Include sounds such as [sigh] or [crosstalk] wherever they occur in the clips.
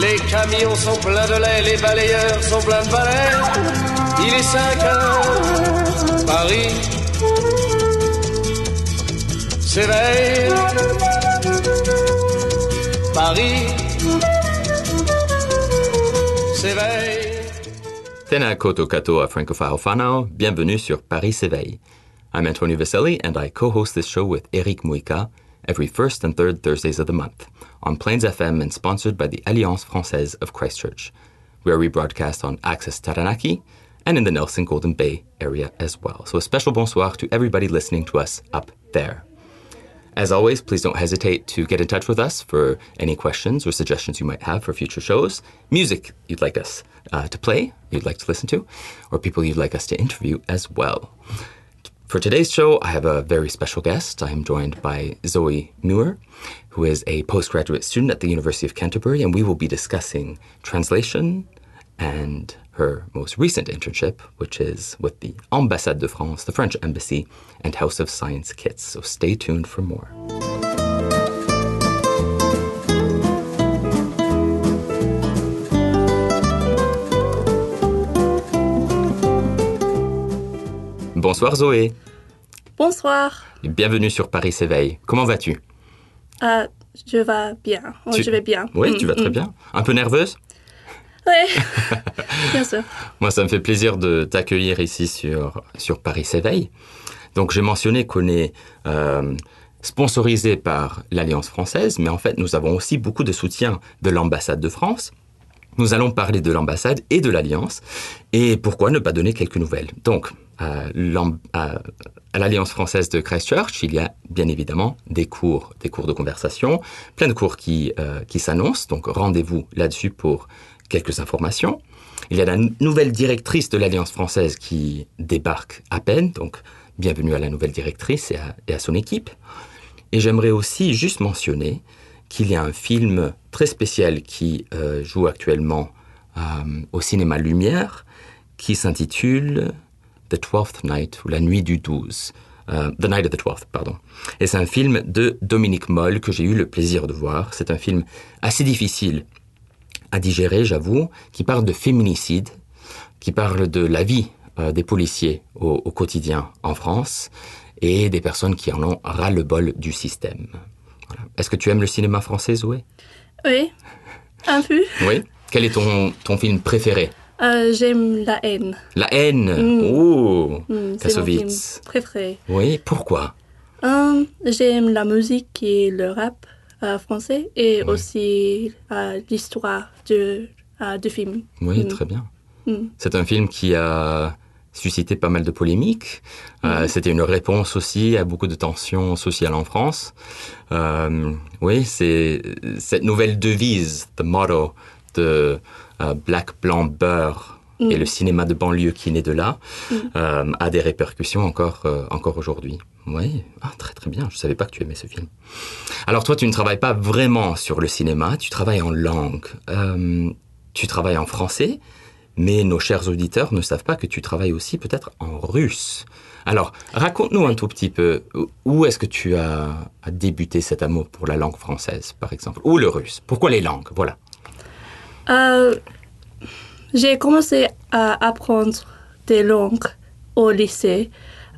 Les camions sont pleins de lait, les balayeurs sont pleins de balais. Il est 5 heures, Paris s'éveille. Paris s'éveille. Tēnā koto katoa Francophile whanau, bienvenue sur Paris s'éveille. I'm Antonio Vaselli, and I co-host this show with Eric Muika every first and third Thursdays of the month on Plains FM and sponsored by the Alliance Française of Christchurch, where we broadcast on Access Taranaki and in the Nelson Golden Bay area as well. So a special bonsoir to everybody listening to us up there. As always, please don't hesitate to get in touch with us for any questions or suggestions you might have for future shows, music you'd like us uh, to play, you'd like to listen to, or people you'd like us to interview as well. For today's show, I have a very special guest. I am joined by Zoe Muir, who is a postgraduate student at the University of Canterbury, and we will be discussing translation and her most recent internship, which is with the Ambassade de France, the French Embassy, and House of Science Kits. So stay tuned for more. Bonsoir Zoé. Bonsoir. Bienvenue sur Paris s'éveille. Comment vas-tu? Euh, je vais bien. Oh, Tu- Je vais bien. Oui, Mm, tu vas très mm. bien. Un peu nerveuse? Oui, [laughs] bien sûr. Moi, ça me fait plaisir de t'accueillir ici sur, sur Paris s'éveille. Donc, j'ai mentionné qu'on est euh, sponsorisé par l'Alliance française, mais en fait, nous avons aussi beaucoup de soutien de l'ambassade de France. Nous allons parler de l'ambassade et de l'Alliance. Et pourquoi ne pas donner quelques nouvelles Donc, à l'Alliance française de Christchurch, il y a bien évidemment des cours, des cours de conversation, plein de cours qui, euh, qui s'annoncent. Donc, rendez-vous là-dessus pour quelques informations. Il y a la nouvelle directrice de l'Alliance française qui débarque à peine. Donc, bienvenue à la nouvelle directrice et à son équipe. Et j'aimerais aussi juste mentionner qu'il y a un film très spécial qui euh, joue actuellement euh, au cinéma Lumière qui s'intitule The Twelfth Night ou La Nuit du 12. Euh, the Night of the Twelfth, pardon. Et c'est un film de Dominique Moll que j'ai eu le plaisir de voir. C'est un film assez difficile à digérer, j'avoue, qui parle de féminicide, qui parle de la vie des policiers au, au quotidien en France et des personnes qui en ont ras-le-bol du système. Voilà. Est-ce que tu aimes le cinéma français, Zoé? Oui, un peu. Oui? Quel est ton, ton film préféré? Euh, J'aime la haine. La haine? Mm. Oh, Mm, mon film préféré. Oui, pourquoi? Euh, J'aime la musique et le rap euh, français et aussi euh, l'histoire du film. Oui, Mm. très bien. Mm. C'est un film qui a suscité pas mal de polémiques. Euh. C'était une réponse aussi à beaucoup de tensions sociales en France. Euh, oui, c'est cette nouvelle devise, the motto de euh, Black Blanc Beurre et Mm. le cinéma de banlieue qui naît de là Mm. a des répercussions encore, encore aujourd'hui. Oui, ah, très très bien. Je savais pas que tu aimais ce film. Alors toi, tu ne travailles pas vraiment sur le cinéma, tu travailles en langue. Tu travailles en français, mais nos chers auditeurs ne savent pas que tu travailles aussi peut-être en russe. Alors, raconte-nous un tout petit peu, où est-ce que tu as, débuté cet amour pour la langue française, par exemple, ou le russe? Pourquoi les langues? Voilà. Euh, J'ai commencé à apprendre des langues au lycée.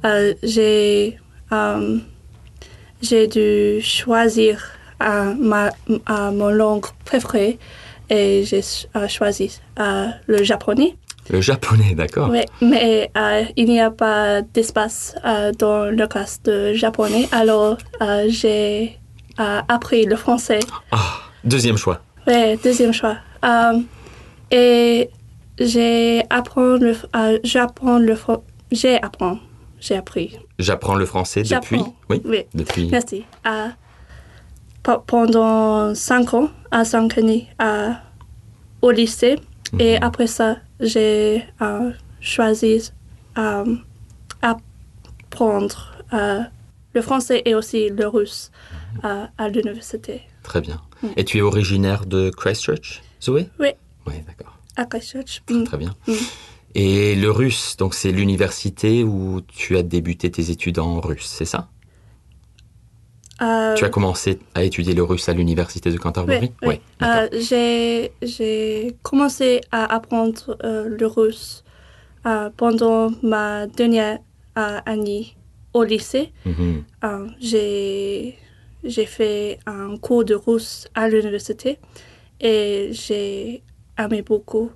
Euh, J'ai euh, j'ai dû choisir ma, mon langue préférée et j'ai euh, choisi euh, le japonais. Le japonais, d'accord Oui, mais euh, il n'y a pas d'espace euh, dans le classe de japonais, alors euh, j'ai appris le français. Ah, deuxième choix. Oui, deuxième choix. Et j'ai appris le, j'apprends le, j'ai appris, j'ai appris. J'apprends le français depuis? Oui, Oui. depuis. Merci. Pe- pendant cinq ans, à à- au lycée. Et après ça, j'ai euh, choisi euh, apprendre euh, le français et aussi le russe euh, à l'université. Très bien. Et tu es originaire de Christchurch, Zoé? Oui, Oui, d'accord. à Christchurch. Mm. Très bien. Mm. Et le russe, donc c'est l'université où tu as débuté tes études en russe, c'est ça? Euh, Tu as commencé à étudier le russe à l'université de Canterbury? Oui. Euh, j'ai, j'ai commencé à apprendre euh, le russe pendant ma dernière année au lycée. Mhm. Euh, j'ai, j'ai fait un cours de russe à l'université et j'ai aimé beaucoup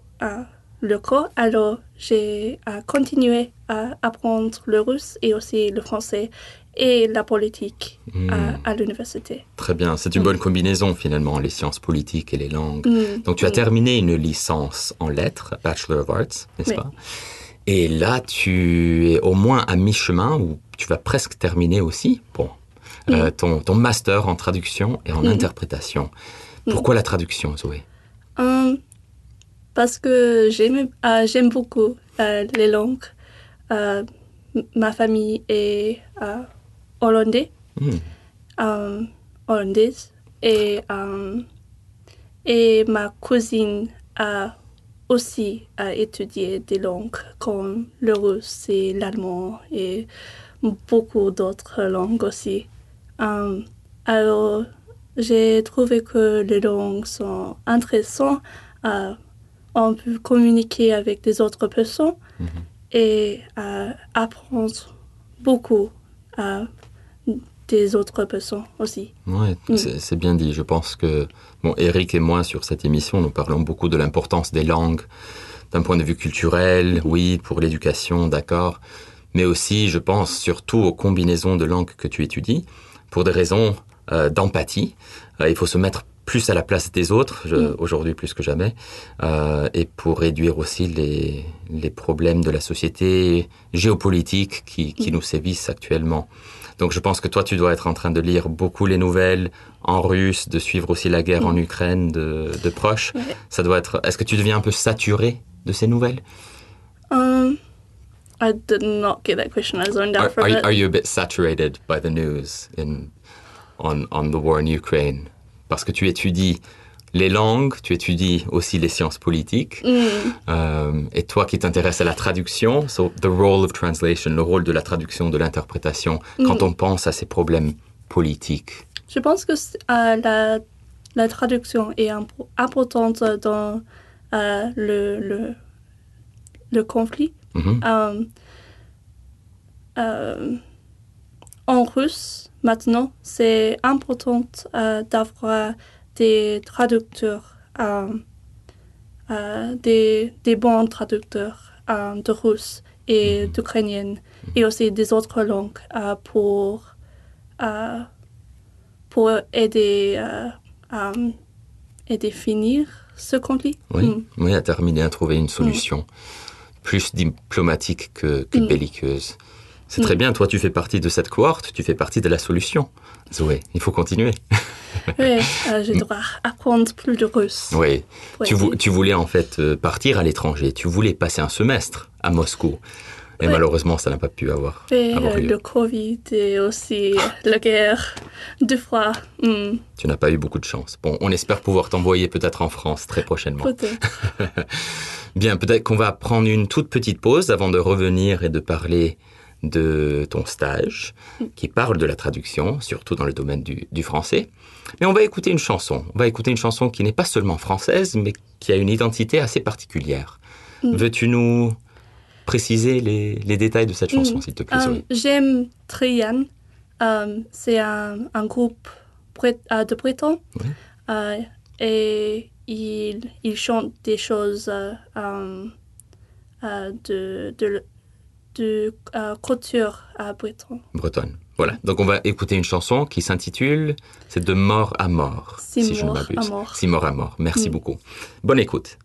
le cours. Alors, j'ai continué à apprendre le russe et aussi le français et la politique Mm. euh, à l'université. Très bien. C'est une bonne combinaison finalement, les sciences politiques et les langues. Mm, Donc tu as mm. terminé une licence en lettres, Bachelor of Arts, n'est-ce Oui. pas? Et là, tu es au moins à mi-chemin, ou tu vas presque terminer aussi, bon, euh, ton, ton master en traduction et en interprétation. Pourquoi la traduction, Zoé? Hum, parce que j'aime euh, j'aime beaucoup euh, les langues. Euh, ma famille est euh, hollandais, Hmm. euh, hollandaise et euh, et ma cousine a aussi euh, étudié des langues comme le russe et l'allemand et beaucoup d'autres langues aussi. Euh, alors, j'ai trouvé que les langues sont intéressantes. euh, on peut communiquer avec des autres personnes et euh, apprendre beaucoup euh, des autres personnes aussi. Ouais, Mm. c'est bien dit. Je pense que, bon, Eric et moi, sur cette émission, nous parlons beaucoup de l'importance des langues d'un point de vue culturel, oui, pour l'éducation, d'accord, mais aussi, je pense, surtout aux combinaisons de langues que tu étudies, pour des raisons euh, d'empathie. Euh, il faut se mettre plus à la place des autres, Mm. aujourd'hui plus que jamais, euh, et pour réduire aussi les, les problèmes de la société géopolitique qui, qui nous sévissent actuellement. Donc je pense que toi, tu dois être en train de lire beaucoup les nouvelles en russe, de suivre aussi la guerre en Ukraine de, de proche. Ouais. Ça doit être. Est-ce que tu deviens un peu saturé de ces nouvelles? Um, I did not get that question. I zoned out are, from are, it. are you a bit saturated by the news in, on, on the war in Ukraine? Parce que tu étudies les langues, tu étudies aussi les sciences politiques. Mm. Euh, et toi qui t'intéresses à la traduction, so the role of translation, le rôle de la traduction, de l'interprétation, quand on pense à ces problèmes politiques. Je pense que euh, la, la traduction est impo- importante dans euh, le, le, le conflit. Euh, en russe, maintenant, c'est important euh, d'avoir des traducteurs, des, des bons traducteurs de russe et d'ukrainien et aussi des autres langues pour, pour aider à aider finir ce conflit. Oui, Mm. oui, à terminer, à trouver une solution plus diplomatique que, que Mm. belliqueuse. C'est très bien, toi tu fais partie de cette cohorte, tu fais partie de la solution. Zoé, il faut continuer. [laughs] Oui, euh, je dois apprendre plus de russe. Oui, tu, vou- aider. tu voulais en fait euh, partir à l'étranger, tu voulais passer un semestre à Moscou. Et malheureusement, ça n'a pas pu avoir, Et avoir euh, lieu. le Covid et aussi la guerre, deux fois. Hmm, Tu n'as pas eu beaucoup de chance. Bon, on espère pouvoir t'envoyer peut-être en France très prochainement. peut-être. [laughs] Bien, peut-être qu'on va prendre une toute petite pause avant de revenir et de parler de ton stage, qui parle de la traduction, surtout dans le domaine du, du français. Mais on va écouter une chanson. On va écouter une chanson qui n'est pas seulement française, mais qui a une identité assez particulière. Veux-tu nous préciser les, les détails de cette chanson, s'il te plaît, Euh, J'aime Trian. Euh, c'est un, un groupe euh, de. Oui. Euh, et il, il chante des choses euh, euh, euh, de, de, de euh, culture euh, breton. bretonne Voilà, donc on va écouter une chanson qui s'intitule C'est de mort à mort, Si si je ne m'abuse. à. Si mort à mort. Merci Mm. beaucoup. Bonne écoute.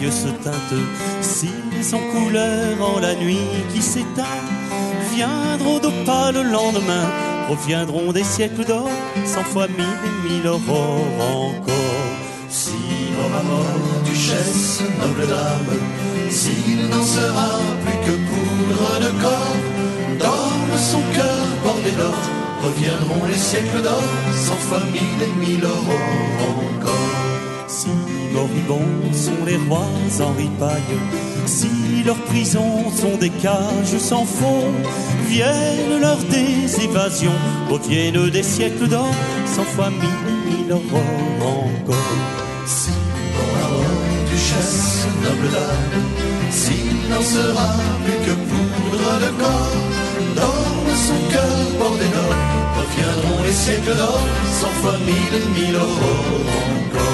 Grisaille se teintent, s'ils ont couleur en la nuit qui s'éteint, viendront d'opale le lendemain, reviendront des siècles d'or, cent fois mille et mille aurores encore. Si mort à mort, duchesse, noble dame, s'il n'en sera plus que poudre de corps, dans son cœur bordé d'or, reviendront les siècles d'or, cent fois mille et mille aurores encore. Moribonds sont les rois en ripaille, si leurs prisons sont des cages sans fond, viennent leurs des évasions, reviennent des siècles d'or, cent fois mille aurores encore. Si mort duchesse, noble dame, s'il n'en sera plus que poudre de corps, dans son cœur bordé d'or, reviendront les siècles d'or, cent fois mille mille aurores encore.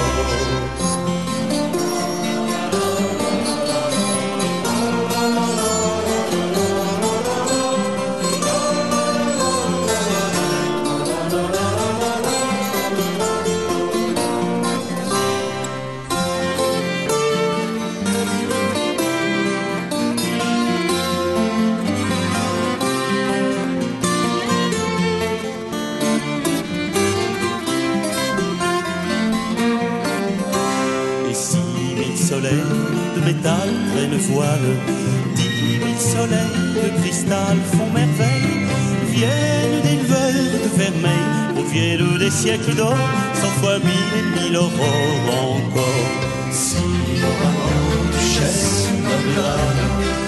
Siècles d'or, cent fois mille et mille aurores encore. Si mort duchesse, noble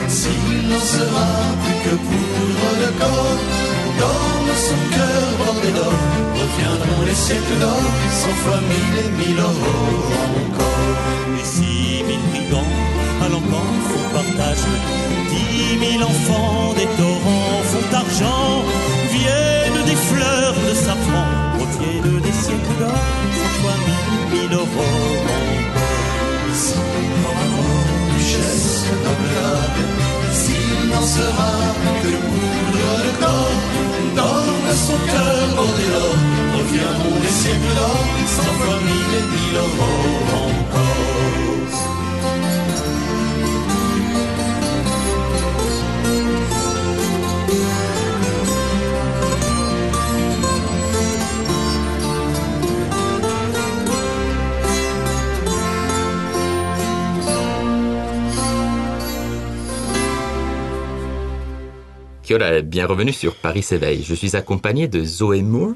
s'il n'en sera plus que poudre de corps, dans son cœur bordé d'or, reviendront les siècles d'or, cent fois mille et mille aurores encore. Et si mille brigands à l'encan font partage, dix mille enfants des torrents font argent, viennent des fleurs de safran, reviennent des siècles d'or, cent fois mille, mille aurores encore. Duchesse, noble s'il n'en sera que poudre de corps, dans son cœur bordé d'or, reviendront les siècles d'or, cent fois mille et mille Kia ora, bienvenue sur Paris s'éveille. Je suis accompagné de Zoé Moore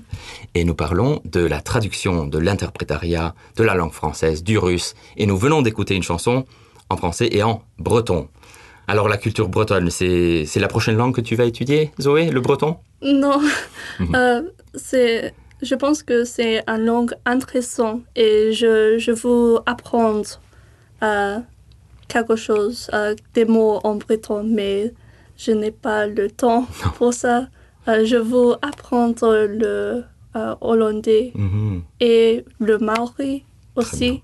et nous parlons de la traduction, de l'interprétariat, de la langue française, du russe. Et nous venons d'écouter une chanson en français et en breton. Alors la culture bretonne, c'est c'est la prochaine langue que tu vas étudier, Zoé, le breton? Non, [laughs] Euh, c'est, je pense que c'est une langue intéressante et je, je veux apprendre euh, quelque chose, euh, des mots en breton, mais je n'ai pas le temps [laughs] pour ça. Euh, je veux apprendre le euh, hollandais Mhm. et le maori aussi,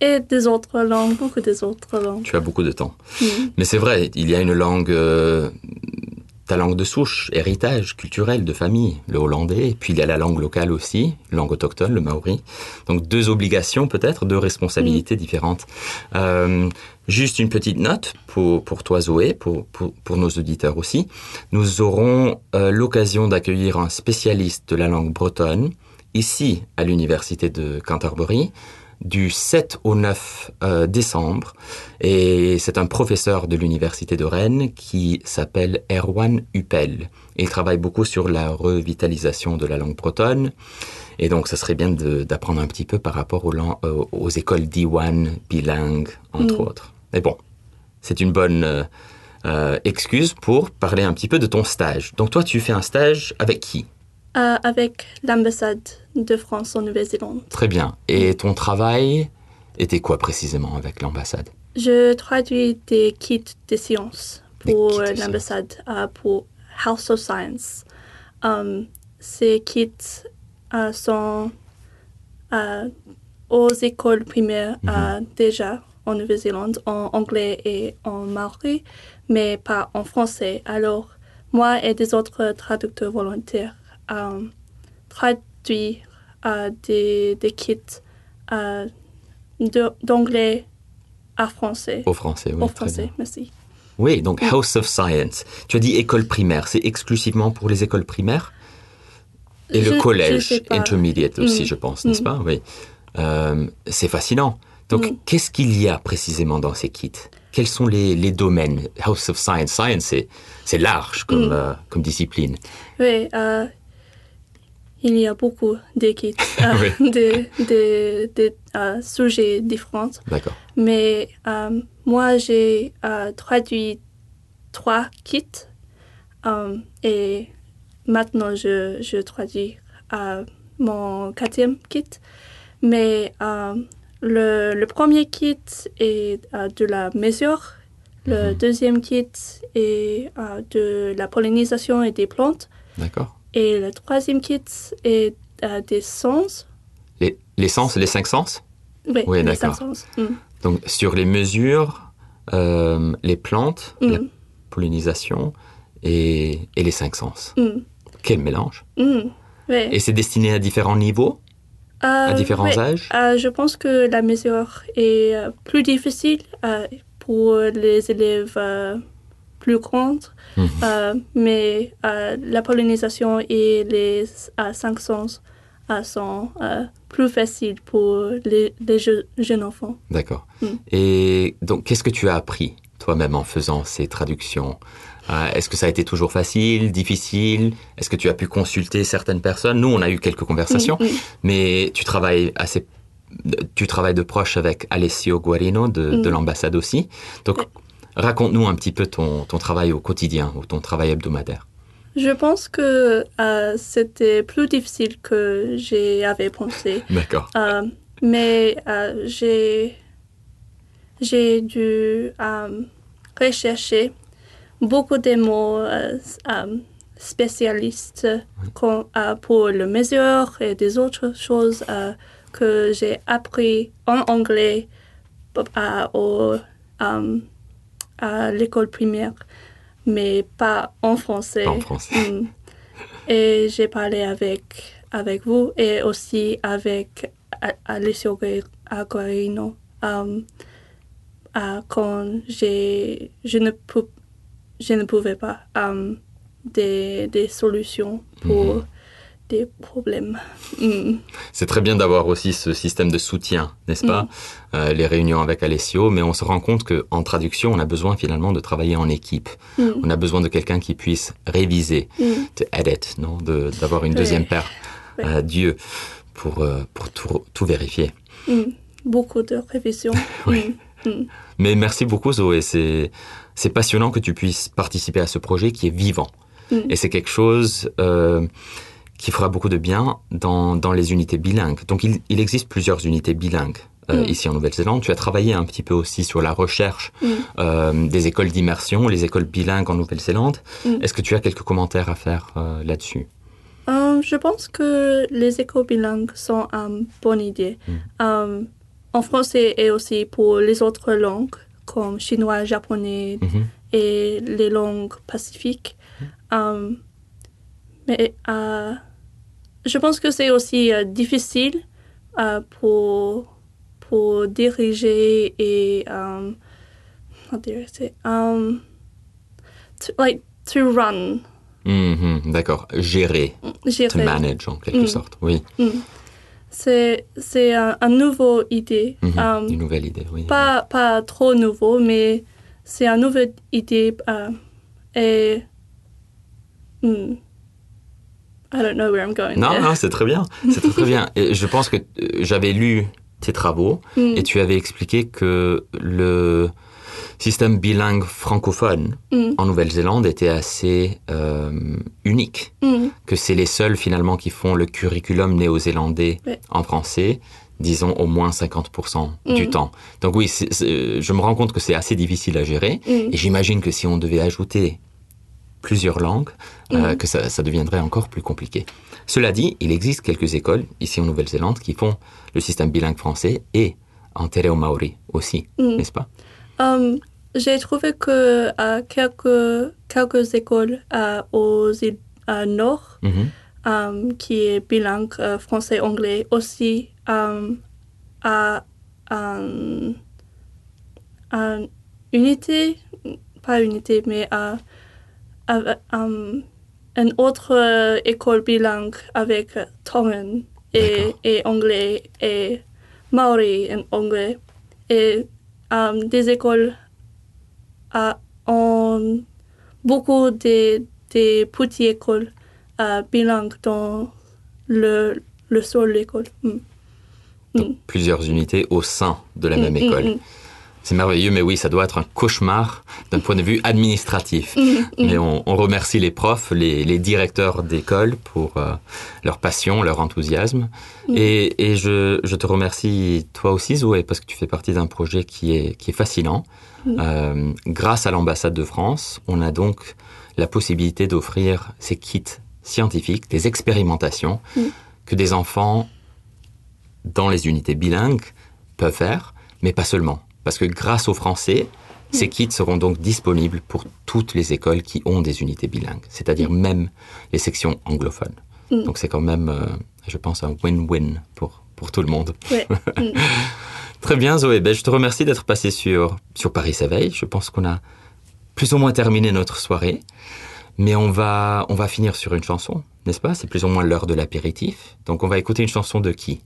et des autres langues, beaucoup des autres langues. Tu as beaucoup de temps. Mhm. Mais c'est vrai, il y a une langue, euh, ta langue de souche, héritage culturel de famille, le hollandais, et puis il y a la langue locale aussi, langue autochtone, le maori. Donc deux obligations peut-être, deux responsabilités différentes. Euh, juste une petite note pour, pour toi Zoé, pour, pour, pour nos auditeurs aussi. Nous aurons euh, l'occasion d'accueillir un spécialiste de la langue bretonne ici à l'université de Canterbury du 7 au 9 euh, décembre. Et c'est un professeur de l'université de Rennes qui s'appelle Erwan Huppel. Il travaille beaucoup sur la revitalisation de la langue bretonne. Et donc, ça serait bien d'apprendre un petit peu par rapport aux, euh, aux écoles d'Iwan, bilingues, entre autres. Mais bon, c'est une bonne euh, euh, excuse pour parler un petit peu de ton stage. Donc, toi, tu fais un stage avec qui? Euh, avec l'ambassade de France en Nouvelle-Zélande. Très bien. Et ton travail était quoi précisément avec l'ambassade? Je traduis des kits de sciences pour euh, l'ambassade, euh, pour House of Science. Um, ces kits euh, sont euh, aux écoles primaires euh, déjà en Nouvelle-Zélande, en anglais et en maori, mais pas en français. Alors, moi et des autres traducteurs volontaires euh, traduisent euh, des, des kits euh, d'anglais à français. Au français, oui. Au très français, bien. merci. Oui, donc House of Science. Tu as dit école primaire, c'est exclusivement pour les écoles primaires? Et Je- le collège, intermediate aussi, Mm. je pense, n'est-ce Mm. pas? Oui. Euh, c'est fascinant. Donc, Mm. qu'est-ce qu'il y a précisément dans ces kits? Quels sont les, les domaines? House of Science, Science, c'est, large comme, Mm. euh, comme discipline. Oui, euh, il y a beaucoup de kits, de, de, de, euh, sujets différents. D'accord. Mais euh, moi, j'ai euh, traduit trois kits euh, et maintenant, je, je traduis mon quatrième kit. Mais le, le premier kit est de la mesure. Le Mhm. deuxième kit est de la pollinisation et des plantes. D'accord. Et le troisième kit est euh, des sens. Les, les sens, les cinq sens? Oui, les d'accord. cinq sens. Mm. Donc, sur les mesures, euh, les plantes, la Mm. pollinisation et, et les cinq sens. Mm. Quel mélange. Et c'est destiné à différents niveaux, à Euh, différents ouais. âges? Euh, je pense que la mesure est plus difficile pour les élèves plus grands, Mhm. euh, mais euh, la pollinisation et les cinq sens sont euh, plus faciles pour les, les je- jeunes enfants. D'accord. Mm. Et donc, qu'est-ce que tu as appris toi-même en faisant ces traductions? Euh, Est-ce que ça a été toujours facile, difficile? Est-ce que tu as pu consulter certaines personnes? Nous, on a eu quelques conversations, Mm, mm. mais tu travailles assez, tu travailles de proche avec Alessio Guarino de, de l'ambassade aussi. Donc. Raconte-nous un petit peu ton, ton travail au quotidien ou ton travail hebdomadaire. Je pense que euh, c'était plus difficile que j'avais pensé. [laughs] D'accord. Euh, mais euh, j'ai j'ai dû rechercher beaucoup de mots spécialistes pour le mesure et des autres choses que j'ai appris en anglais au, à l'école primaire, mais pas en français. En français. Mm. Et j'ai parlé avec, avec vous et aussi avec Alessio Gu- Guarino euh, euh, quand j'ai, je, ne pou- je ne pouvais pas euh, des, des solutions pour Mhm. Des problèmes. Mm. C'est très bien d'avoir aussi ce système de soutien, n'est-ce pas Euh, Les réunions avec Alessio, mais on se rend compte qu'en traduction, on a besoin finalement de travailler en équipe. Mm. On a besoin de quelqu'un qui puisse réviser, Mm. de edit, non De- D'avoir une deuxième paire Ouais. euh, d'yeux pour, euh, pour tout, tout vérifier. Mm. Beaucoup de révisions. [laughs] Oui. Mm. Mm. Mais merci beaucoup Zoé, c'est c'est passionnant que tu puisses participer à ce projet qui est vivant. Mm. Et c'est quelque chose euh, qui fera beaucoup de bien dans, dans les unités bilingues. Donc il, il existe plusieurs unités bilingues euh, Mm. ici en Nouvelle-Zélande. Tu as travaillé un petit peu aussi sur la recherche Mm. euh, des écoles d'immersion, les écoles bilingues en Nouvelle-Zélande. Mm. Est-ce que tu as quelques commentaires à faire euh, là-dessus? Je pense que les écoles bilingues sont une bonne idée. En français et aussi pour les autres langues, comme chinois, japonais Mhm. et les langues pacifiques. Euh, mais je pense que c'est aussi euh, difficile euh, pour, pour diriger et comment dire, c'est, um, to, like, to run, Mhm, D'accord, gérer, to gérer. manage en quelque Mm. sorte, oui. Mm. C'est, c'est un, un nouveau idée. Mhm, Euh, Une nouvelle idée, oui. pas, pas trop nouveau, mais c'est une nouvelle idée. et. I don't know where I'm going. Non, there. non, c'est très bien. C'est très, très bien. [laughs] Et je pense que euh, j'avais lu tes travaux Mm, et tu avais expliqué que le système bilingue francophone mm, en Nouvelle-Zélande était assez euh, unique, mm, que c'est les seuls finalement qui font le curriculum néo-zélandais Ouais. en français, disons au moins 50% du temps. Donc oui, je me rends compte que c'est assez difficile à gérer et j'imagine que si on devait ajouter plusieurs langues, euh, Mhm. que ça, ça deviendrait encore plus compliqué. Cela dit, il existe quelques écoles ici en Nouvelle-Zélande qui font le système bilingue français et en te reo maori aussi, Mm. n'est-ce pas? Um, j'ai trouvé que euh, quelques, quelques écoles euh, aux îles euh, Nord, Mhm. um, qui est bilingue euh, français-anglais, aussi um, a un, un unité, pas unité, mais à, à- um, une autre euh, école bilingue avec euh, Tongan et, anglais et Maori et anglais et um, des écoles à, en beaucoup des, des petites écoles euh, bilingues dans le, le sol de l'école. Mm. Plusieurs unités au sein de la même Mm, école. C'est merveilleux, mais oui, ça doit être un cauchemar d'un point de vue administratif. [laughs] Mais on, on remercie les profs, les, les directeurs d'école pour euh, leur passion, leur enthousiasme. Et, et je, je te remercie toi aussi, Zoé, parce que tu fais partie d'un projet qui est, qui est fascinant. Euh, grâce à l'ambassade de France, on a donc la possibilité d'offrir ces kits scientifiques, des expérimentations que des enfants dans les unités bilingues peuvent faire, mais pas seulement. Parce que grâce aux Français, ces kits seront donc disponibles pour toutes les écoles qui ont des unités bilingues, c'est-à-dire même les sections anglophones. Donc c'est quand même, euh, je pense, un win-win pour, pour tout le monde. Ouais. [laughs] Très bien, Zoé. Ben, je te remercie d'être passé sur, sur Paris s'éveille. Je pense qu'on a plus ou moins terminé notre soirée. Mais on va, on va finir sur une chanson, n'est-ce pas? C'est plus ou moins l'heure de l'apéritif. Donc on va écouter une chanson de qui?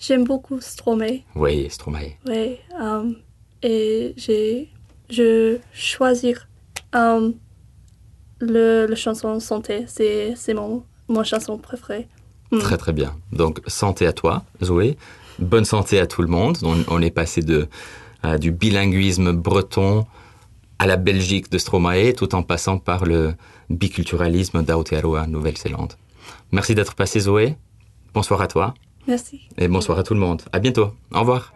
J'aime beaucoup Stromae. Oui, Stromae. Oui, um, et j'ai, je choisir um, le, le chanson Santé. C'est, c'est mon, mon chanson préférée. Mm. Très très bien. Donc santé à toi, Zoé. Bonne santé à tout le monde. On, on est passé de, euh, du bilinguisme breton à la Belgique de Stromae, tout en passant par le biculturalisme d'Aotearoa, Nouvelle-Zélande. Merci d'être passé, Zoé. Bonsoir à toi Merci. et bonsoir à tout le monde. À bientôt. Au revoir.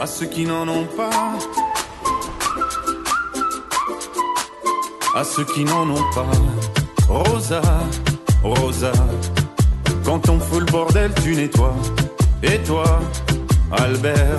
à ceux qui n'en ont pas, à ceux qui n'en ont pas. Rosa, Rosa, quand on fout le bordel, tu nettoies. Et toi, Albert,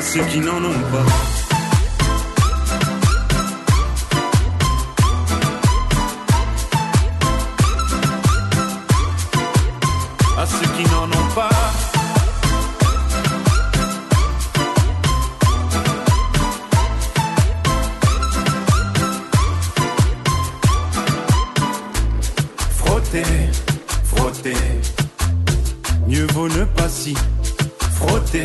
À ceux qui n'en ont pas. À ceux qui n'en ont pas. Frotter, frotter. Mieux vaut ne pas si frotter,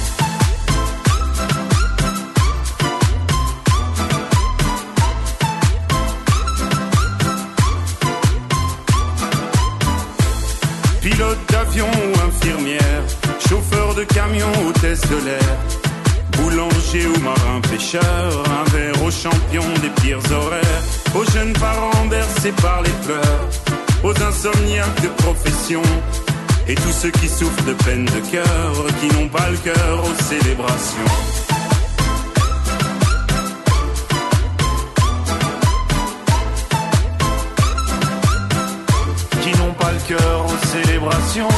pilote d'avion ou infirmière, chauffeur de camion, hôtesse de l'air, boulanger ou marin pêcheur, un verre aux champions des pires horaires, aux jeunes parents bercés par les pleurs, aux insomniaques de profession, et tous ceux qui souffrent de peine de cœur, qui n'ont pas le cœur aux célébrations. qui n'ont pas le cœur célébration